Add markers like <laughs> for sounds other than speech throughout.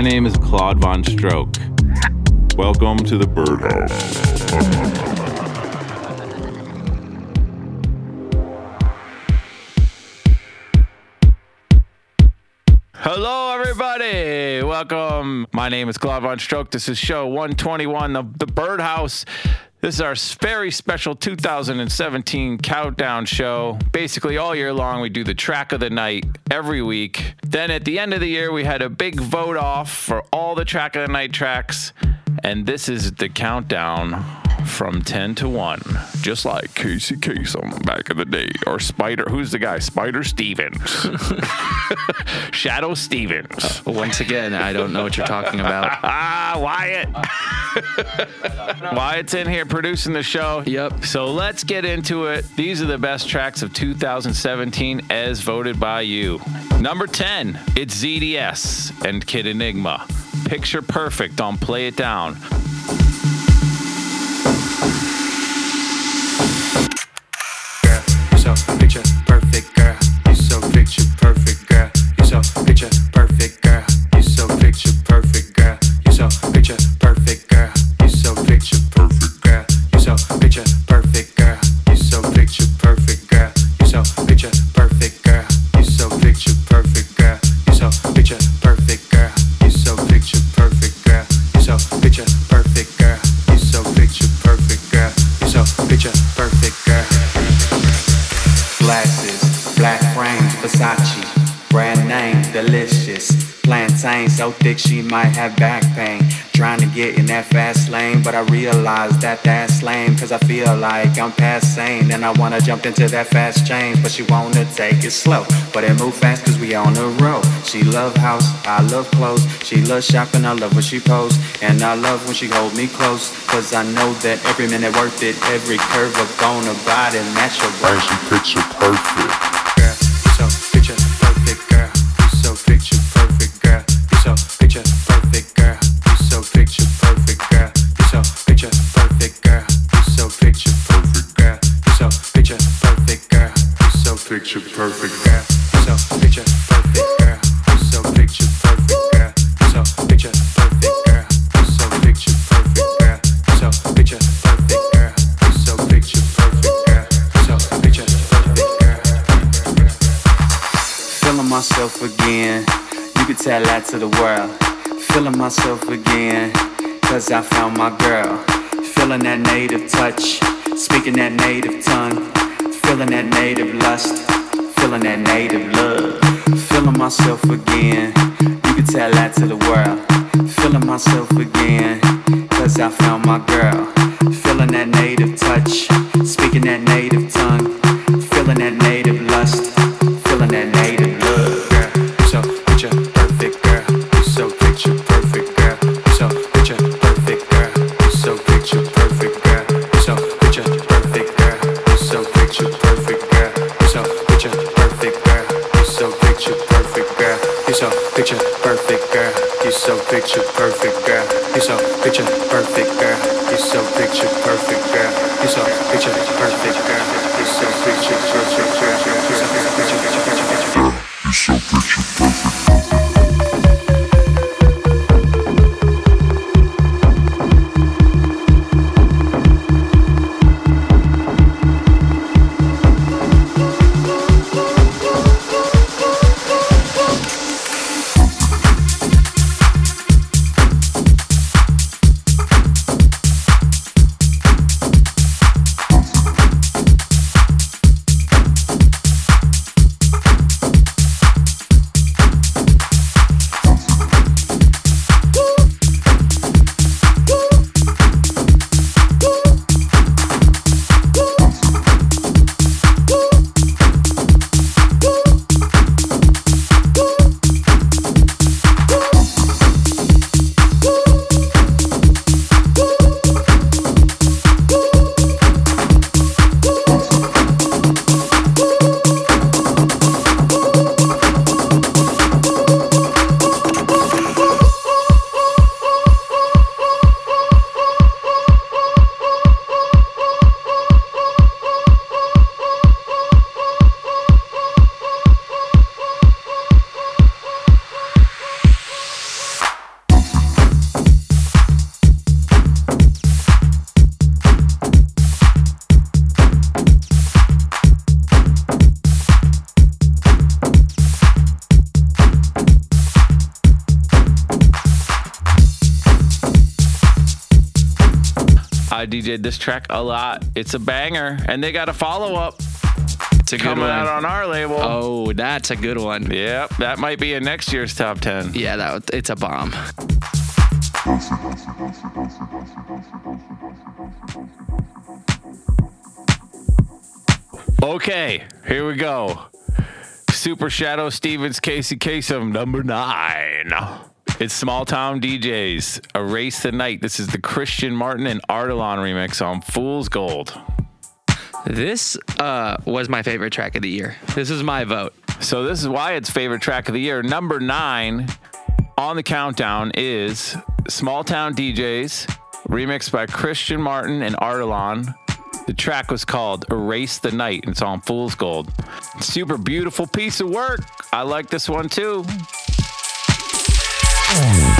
My name is Claude Von Stroke. Welcome to the Birdhouse. Hello, everybody. Welcome. My name is Claude Von Stroke. This is show 121 of the Birdhouse. This is our very special 2017 countdown show. Basically, all year long, we do the track of the night every week. Then at the end of the year, we had a big vote off for all the track of the night tracks. And this is the countdown from 10 to 1, just like Casey Kasem back in the day. Or Spider, who's the guy? Spider Stevens. <laughs> Shadoe Stevens. Once again, I don't know what you're talking about. <laughs> Ah, Wyatt. <laughs> Wyatt's in here producing the show. Yep. So let's get into it. These are the best tracks of 2017 as voted by you. Number 10, it's ZDS and Kid Enigma. Picture Perfect on Play It Down. Picture perfect, Versace, brand name, delicious. Plantain so thick she might have back pain. Trying to get in that fast lane, but I realize that that's lame. Cause I feel like I'm past sane. And I wanna jump into that fast change, but she wanna take it slow. But it move fast cause we on the road. She love house, I love clothes. She love shopping, I love when she pose. And I love when she hold me close. Cause I know that every minute worth it. Every curve up on her body, her And she picture perfect. Tell that to the world. Feeling myself again. Cause I found my girl. Feeling that native touch. Speaking that native tongue. Feeling that native lust. Feeling that native love. Feeling myself again. You can tell that to the world. Feeling myself again. Cause I found my girl. Feeling that native touch. I DJ'd this track a lot. It's a banger, and they got a follow up It's a good coming one. out on our label. oh, that's a good one. Yep, that might be in next year's top 10. Yeah, that it's a bomb. Okay, here we go. Super Shadoe Stevens, Casey Kasem, number nine. It's Small Town DJs, Erase the Night. This is the Christian Martin and Artelon remix on Fool's Gold. This uh, was my favorite track of the year. This is my vote. So this is why it's favorite track of the year. Number nine on the countdown is Small Town DJs, remixed by Christian Martin and Artelon. The track was called Erase the Night. and It's on Fool's Gold. Super beautiful piece of work. I like this one too. Música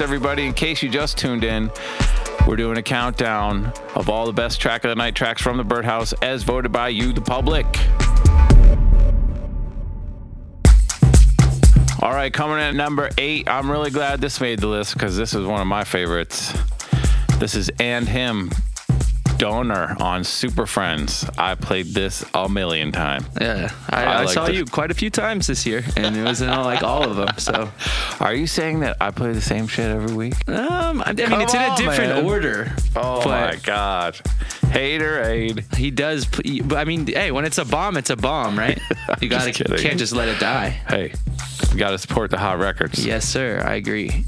everybody. In case you just tuned in, we're doing a countdown of all the best track of the night tracks from the Birdhouse as voted by you, the public. All right, coming in at number eight. I'm really glad this made the list because this is one of my favorites. This is And Him Donor on Super Friends. I played this a million times. Yeah, I, I I, saw you quite a few times this year, and it was in all, like all of them. So, <laughs> Are you saying that I play the same shit every week? um, I, I mean, it's in a different man. order. Oh my god. Hater aid. He does, but I mean, hey, when it's a bomb, it's a bomb, right? <laughs> You gotta can't just let it die. Hey, we gotta support the hot records. Yes, sir. I agree.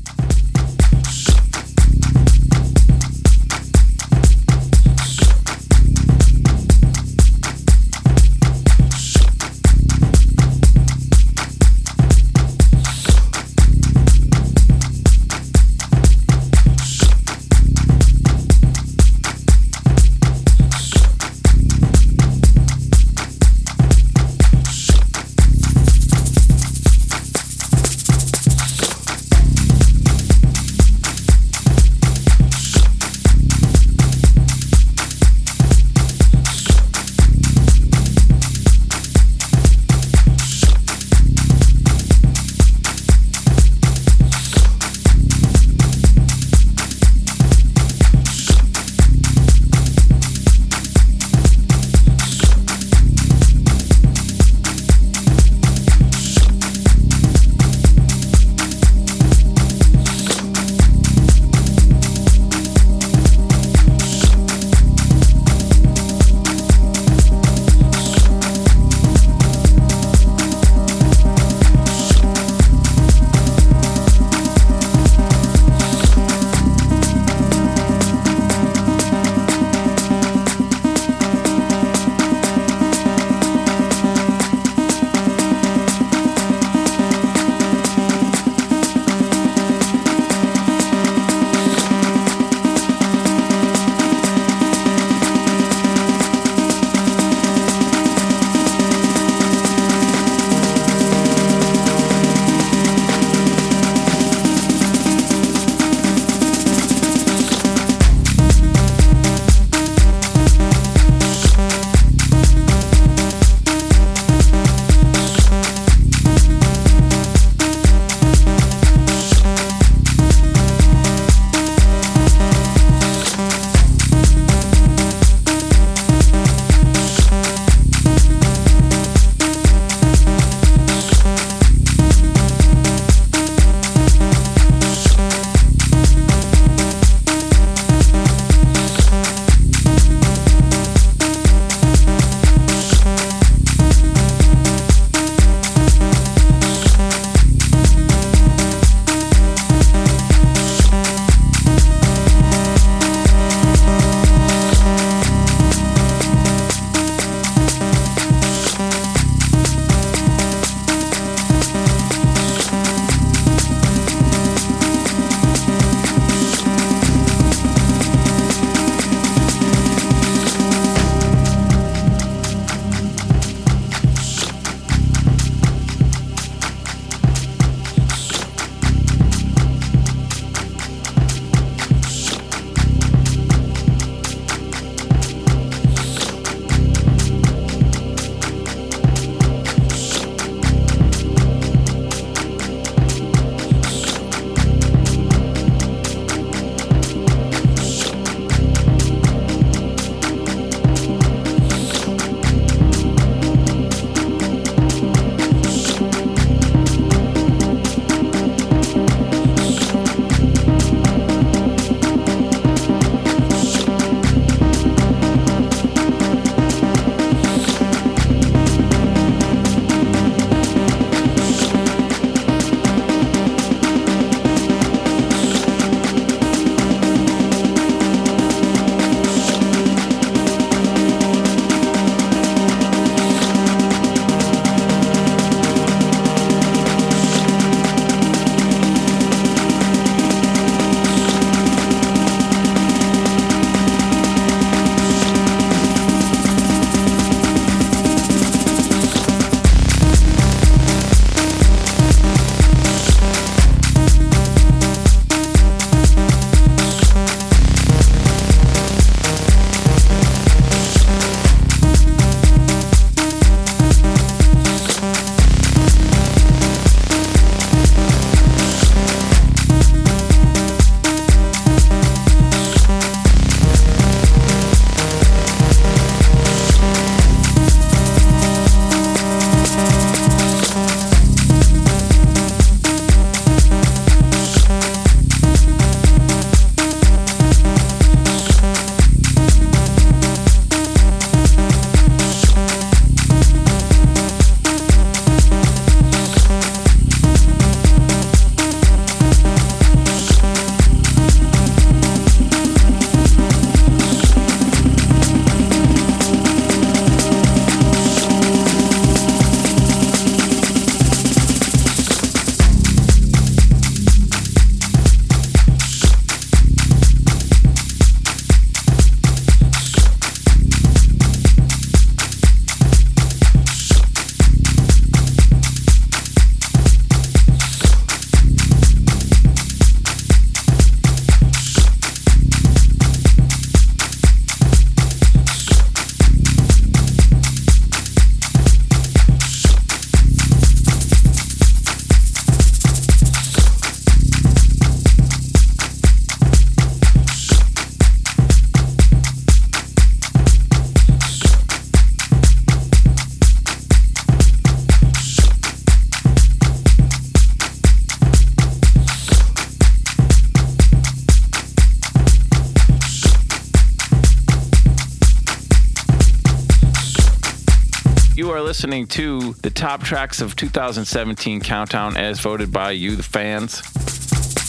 Listening to the top tracks of 2017 Countdown as voted by you, the fans.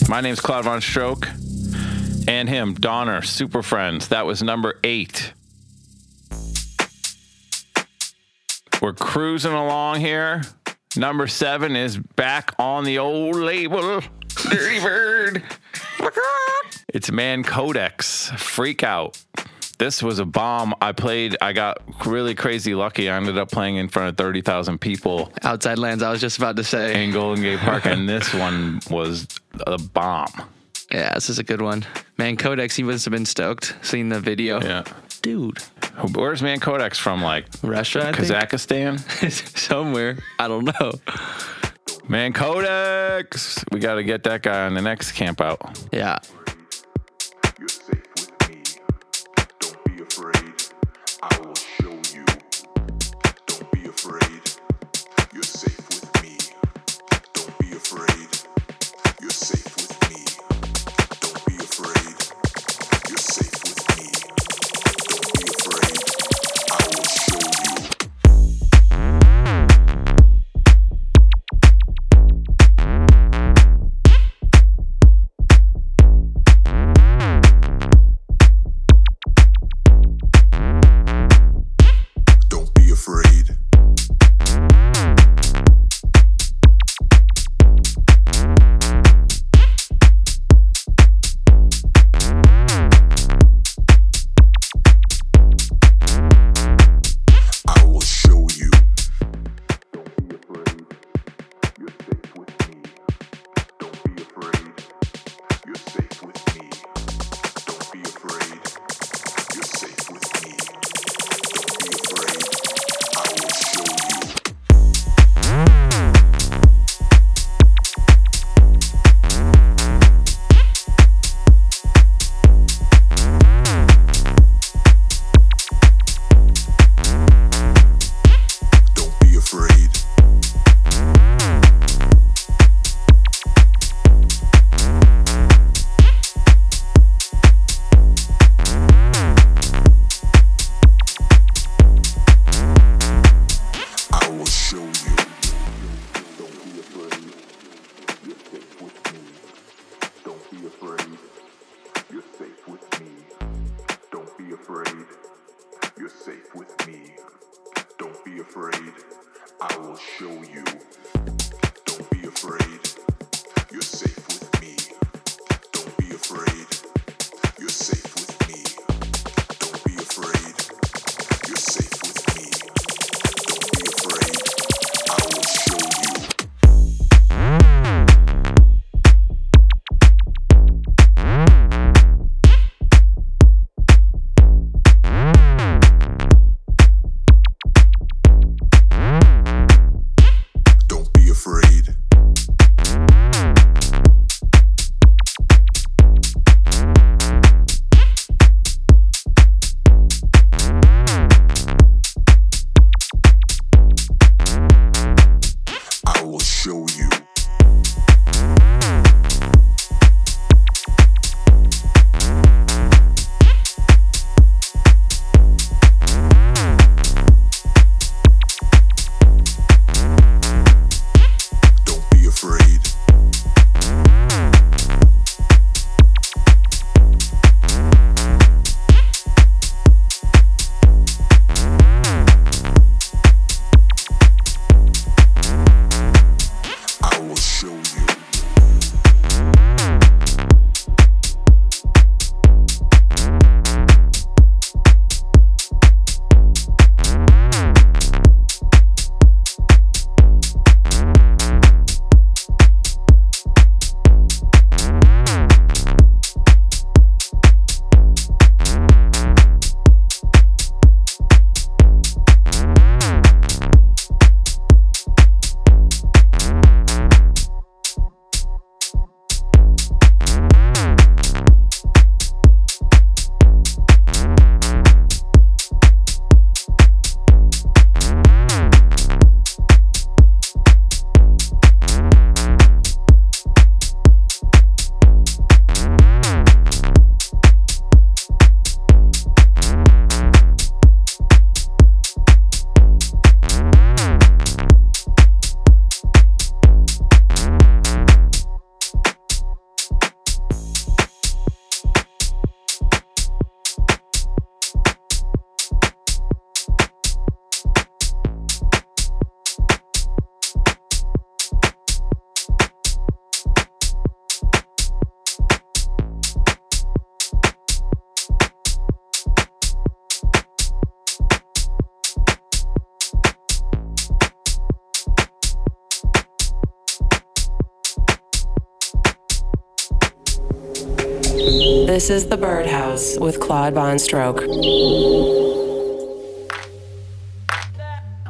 My name's Claude Von Stroke. And him, Donner, Super Friends. That was number eight. We're cruising along here. Number seven is back on the old label. Dirty Bird. It's Man Codex. Freak Out. This was a bomb. I played, I got really crazy lucky. I ended up playing in front of 30,000 people Outside lands. I was just about to say. in Golden Gate Park, and this one was a bomb. Yeah, this is a good one. Man, Codex, he must have been stoked seeing the video. Yeah. Dude. Where's Man Codex from? Like Russia, I think? Kazakhstan? <laughs> Somewhere. I don't know. Man Codex. We got to get that guy on the next camp out. Yeah. This is The Birdhouse with Claude Von Stroke.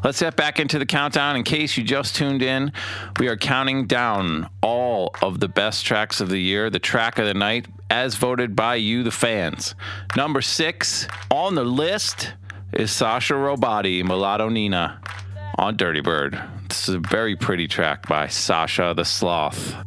Let's get back into the countdown. In case you just tuned in, we are counting down all of the best tracks of the year, the track of the night, as voted by you, the fans. Number six on the list is Sacha Robotti, Mulatto Nina, on Dirty Bird. This is a very pretty track by Sacha the Sloth.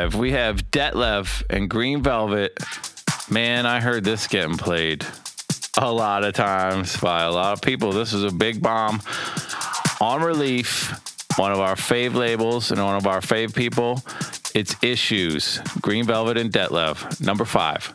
Five, we have Detlef and Green Velvet. Man, I heard this getting played a lot of times by a lot of people. This is a big bomb on relief. One of our fave labels and one of our fave people. It's Issues, Green Velvet and Detlef, number five.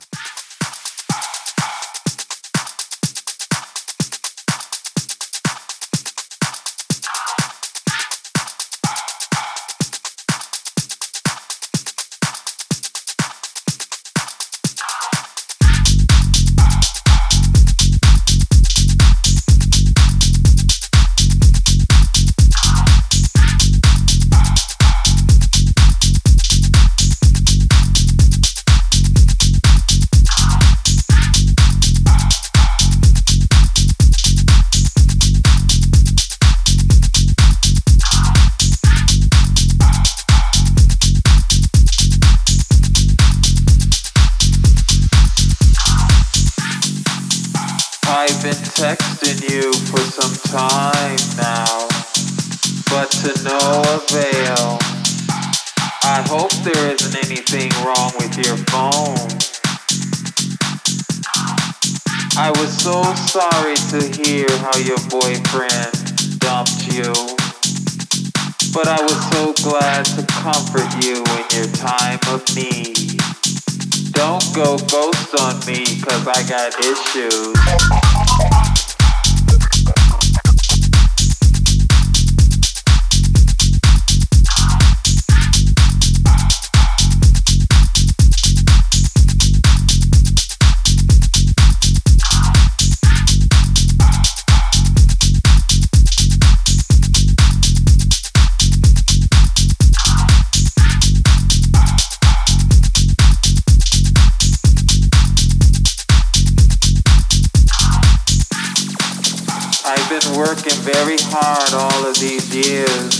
Very hard all of these years,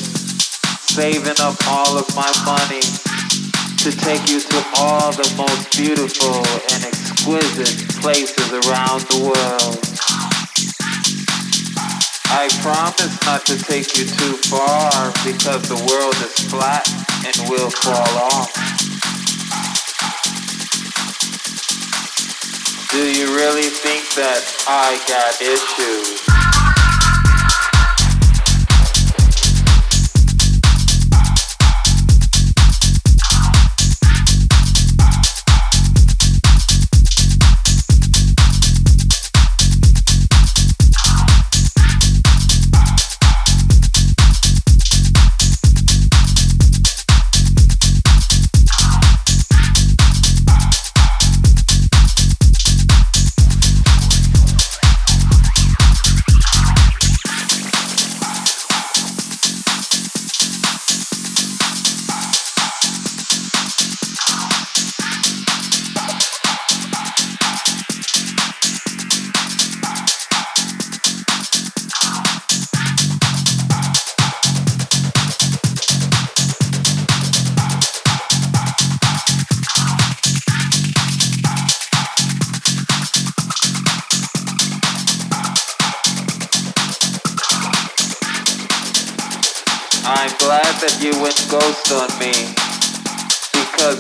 saving up all of my money to take you to all the most beautiful and exquisite places around the world. I promise not to take you too far because the world is flat and will fall off. Do you really think that I got issues?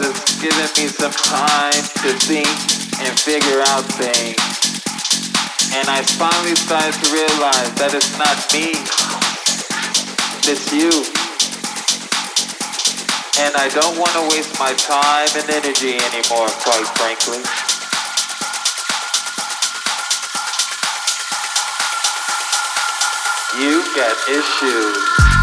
It's given me some time to think and figure out things. And I finally started to realize that it's not me, it's you. And I don't want to waste my time and energy anymore, quite frankly. You got issues.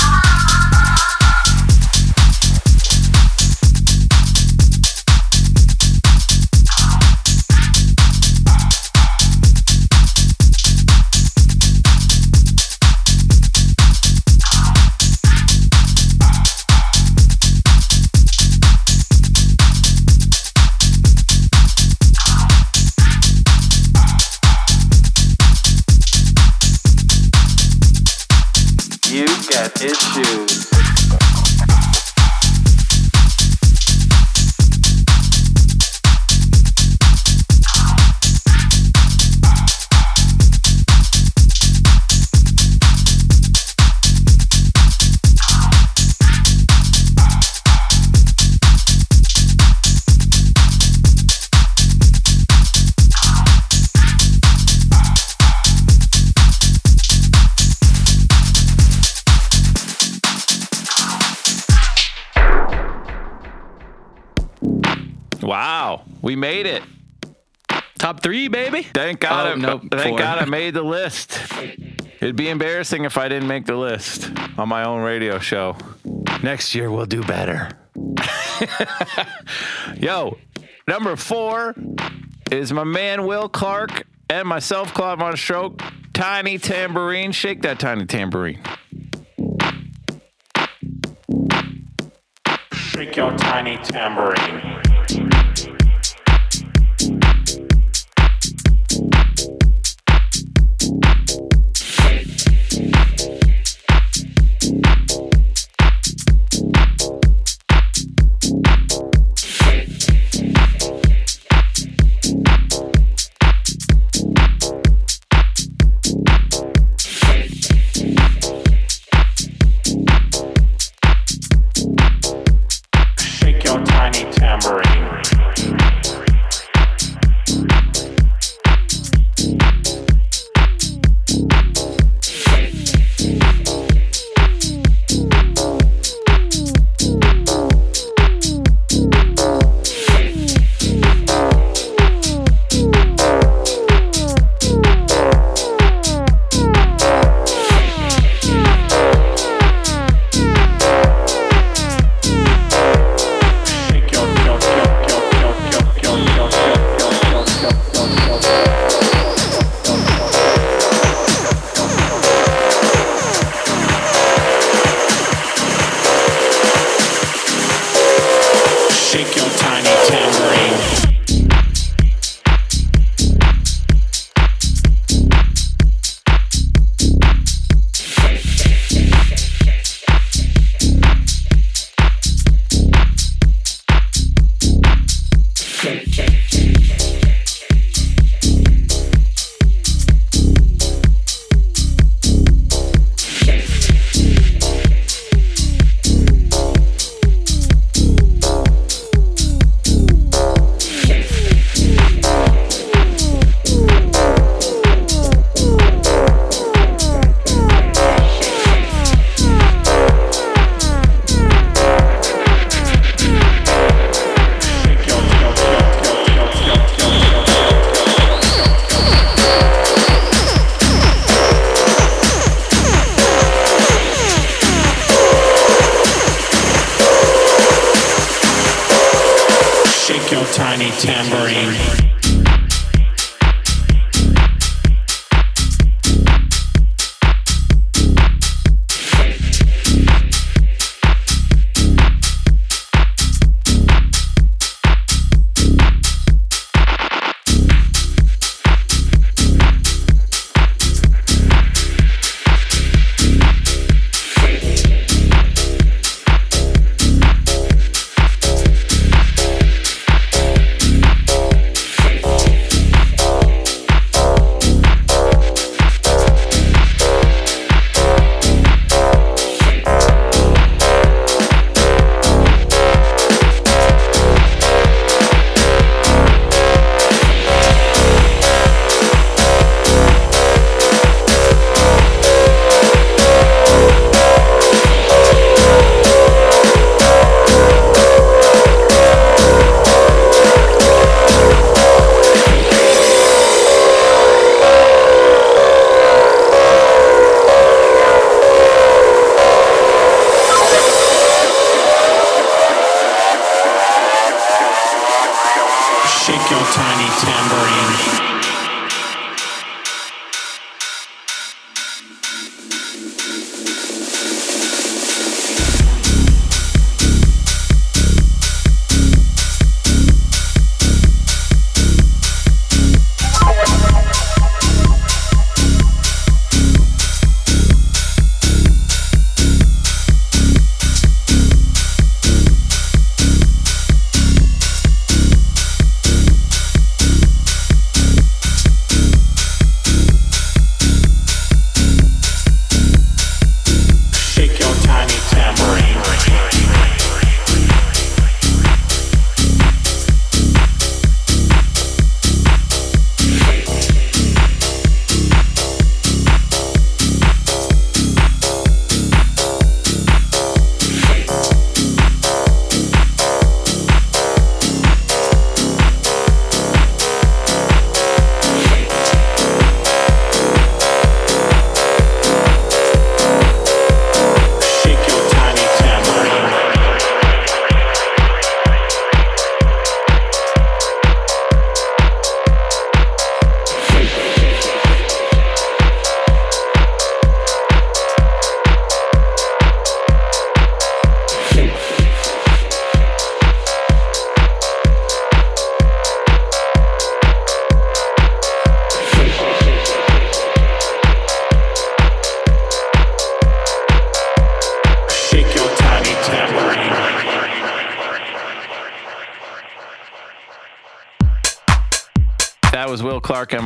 Nope, <laughs> thank four. God I made the list. It'd be embarrassing if I didn't make the list on my own radio show. Next year we'll do better. <laughs> Yo, number four is my man Will Clark and myself, Claude Von Stroke. Tiny tambourine. Shake that tiny tambourine. Shake your tiny tambourine.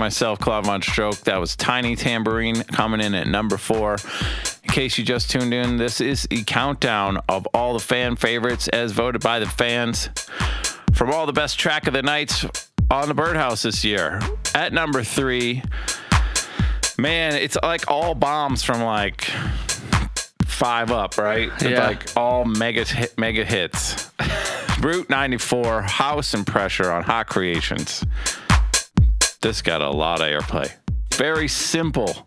Myself, Claude Von Stroke. That was Tiny Tambourine coming in at number four. In case you just tuned in, this is a countdown of all the fan favorites as voted by the fans from all the best track of the nights on the Birdhouse this year. At number three, man, it's like all bombs from like five up, right? It's Yeah. Like all mega mega hits. <laughs> Route 94, House and Pressure on Hot Creations. This got a lot of airplay. Very simple.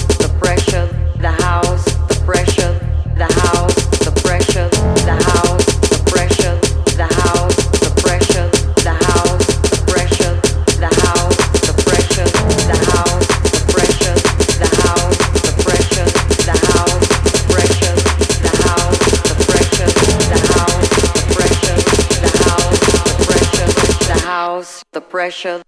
pressure,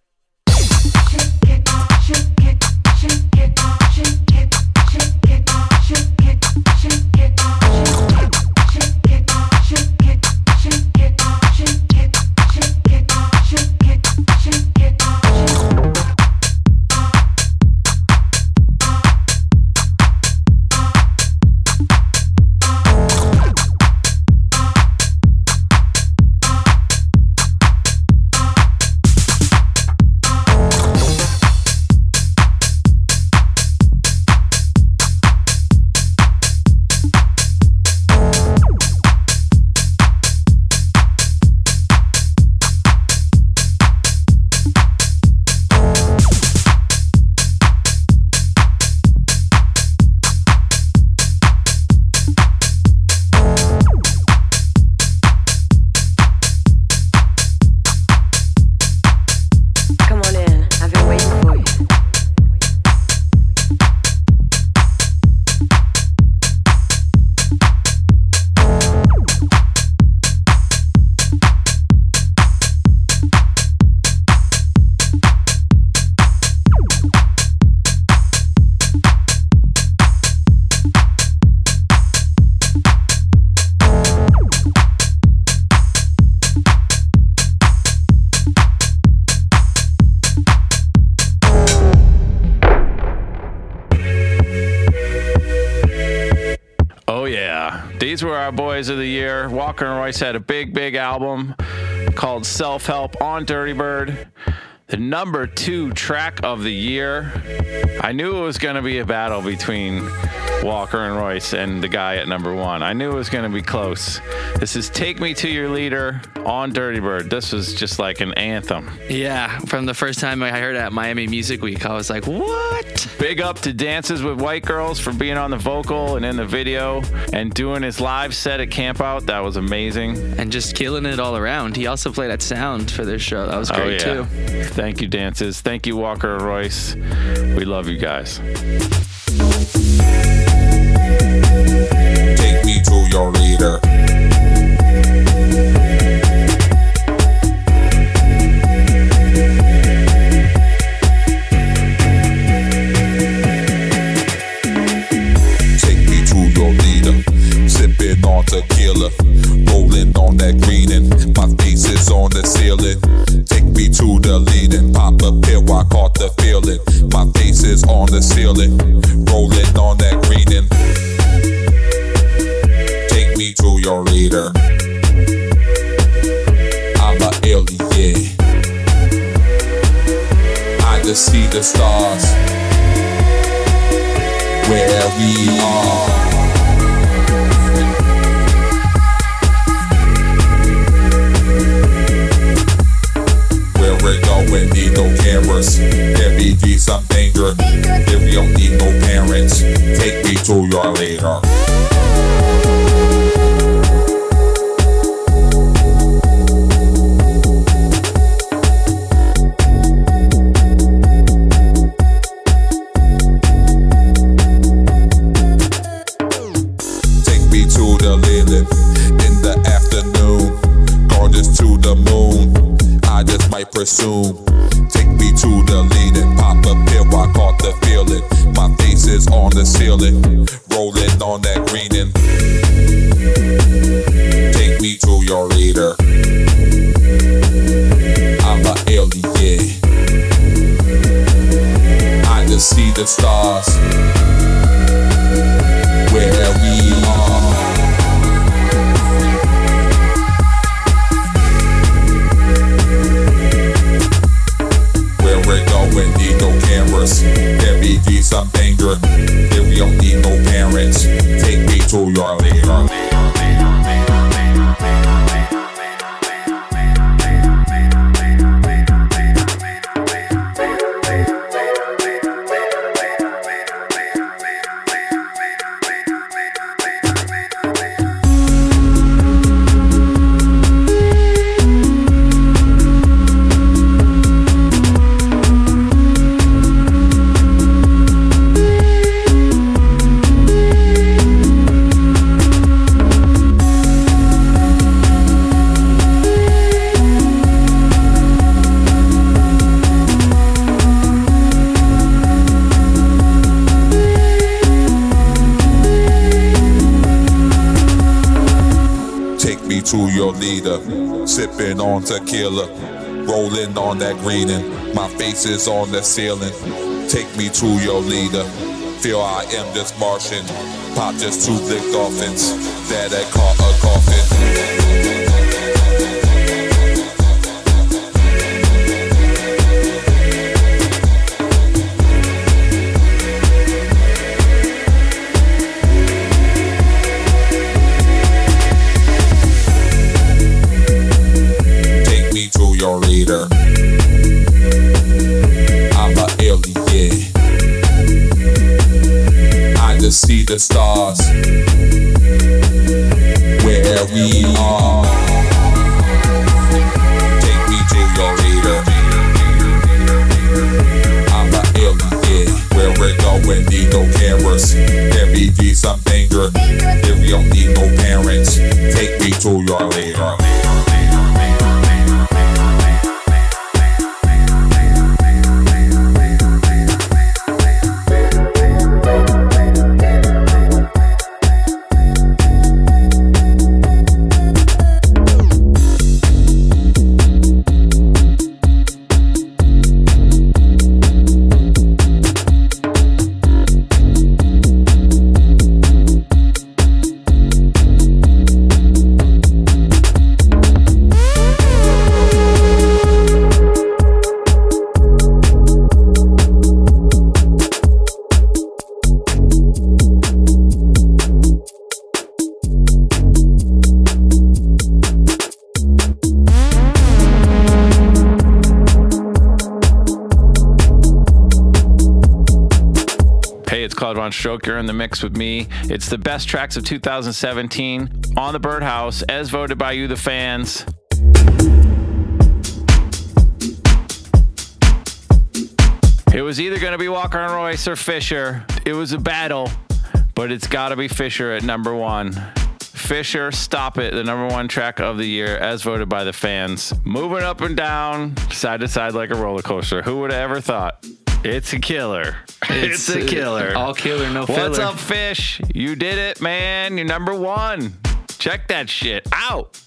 boys of the year. Walker and Royce had a big, big album called Self Help on Dirty Bird. the number two track of the year. I knew it was going to be a battle between Walker and Royce and the guy at number one. I knew it was going to be close. This is Take Me to Your Leader on Dirty Bird. This was just like an anthem. Yeah, from the first time I heard it at Miami Music Week, I was like, what? Big up to Dances with White Girls for being on the vocal and in the video and doing his live set at Camp Out. That was amazing. And just killing it all around. He also played at Sound for this show. That was oh, great too. Thank you, Dances. Thank you, Walker and Royce. We love you guys. Take me to your leader. Tequila. Rolling on that green and my face is on the ceiling. Take me to the leading. Pop a pill, I caught the feeling. My face is on the ceiling. Rolling on that green and Take me to your leader. I'm a alien. I just see the stars where we are. Don't need no parents, take me to your leader. Sipping on tequila, rolling on that green and my face is on the ceiling. Take me to your leader, feel I am just Martian, pop just two lick dolphins that I caught Stroke. You're in the mix with me. It's the best tracks of 2017 on the Birdhouse, as voted by you, the fans. It was either going to be Walker and Royce or Fisher. It was a battle, but it's got to be Fisher at number one. Fisher, Stop It, the number one track of the year, as voted by the fans. Moving up and down, side to side like a roller coaster. Who would have ever thought? It's a killer. <laughs> It's, a killer. All killer, no filler. What's up, Fish? You did it, man. You're number one. Check that shit out.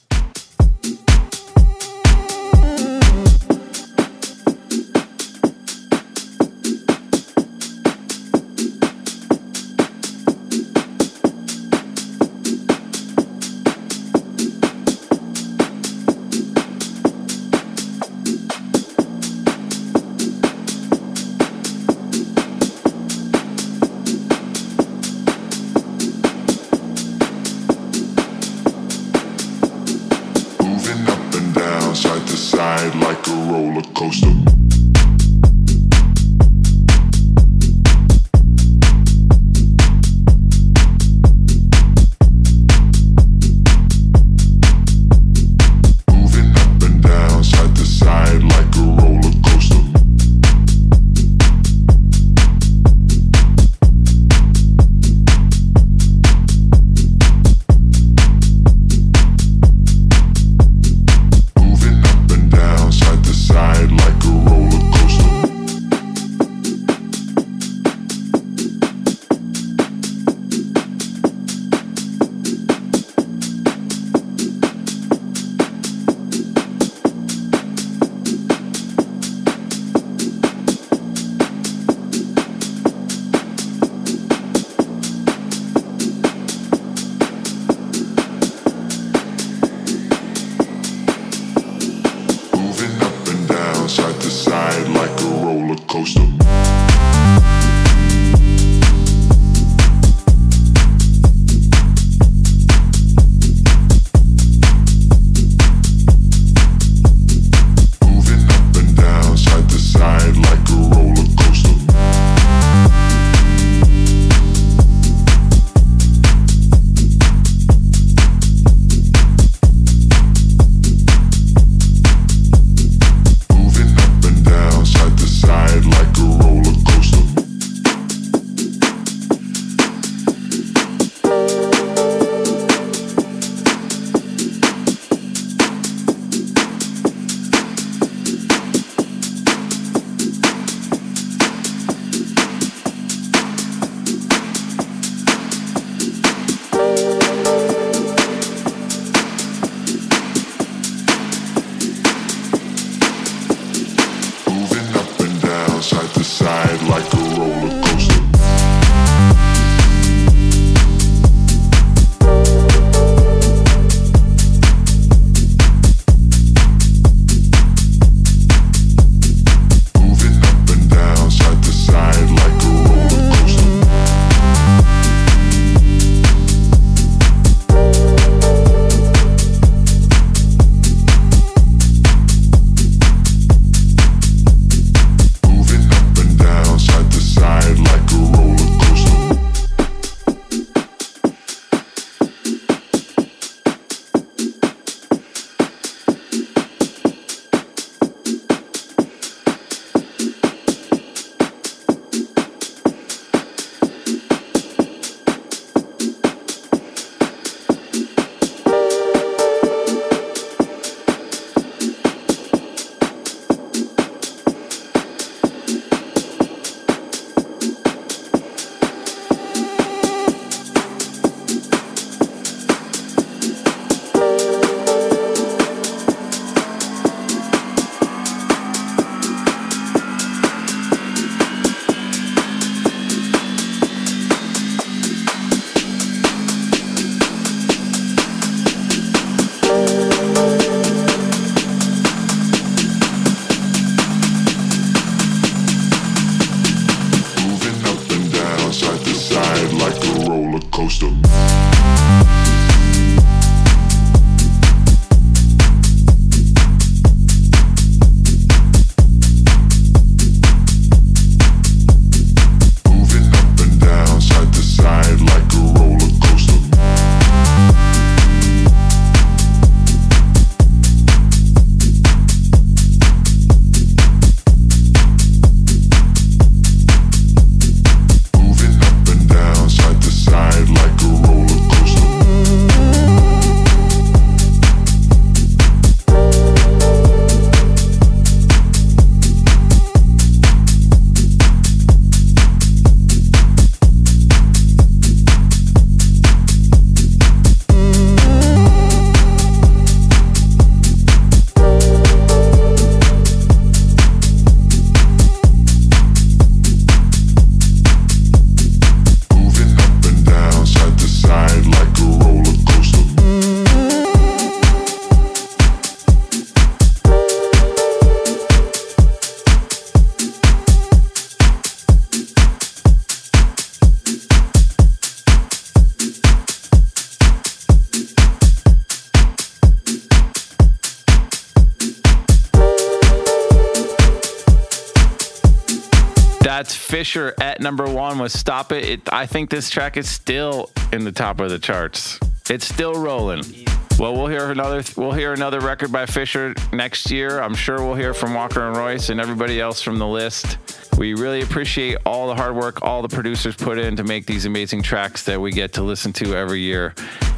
Fisher at number one with Stop It. it. I think this track is still in the top of the charts. It's still rolling. Well, we'll hear another we'll hear another record by Fisher next year. I'm sure we'll hear from Walker and Royce and everybody else from the list. We really appreciate all the hard work all the producers put in to make these amazing tracks that we get to listen to every year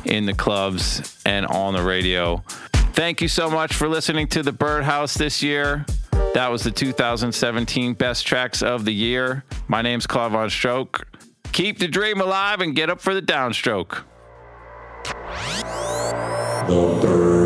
in the clubs and on the radio. Thank you so much for listening to the Birdhouse this year. That was the 2017 best tracks of the year. My name's Claude Von Stroke. Keep the dream alive and get up for the downstroke. The.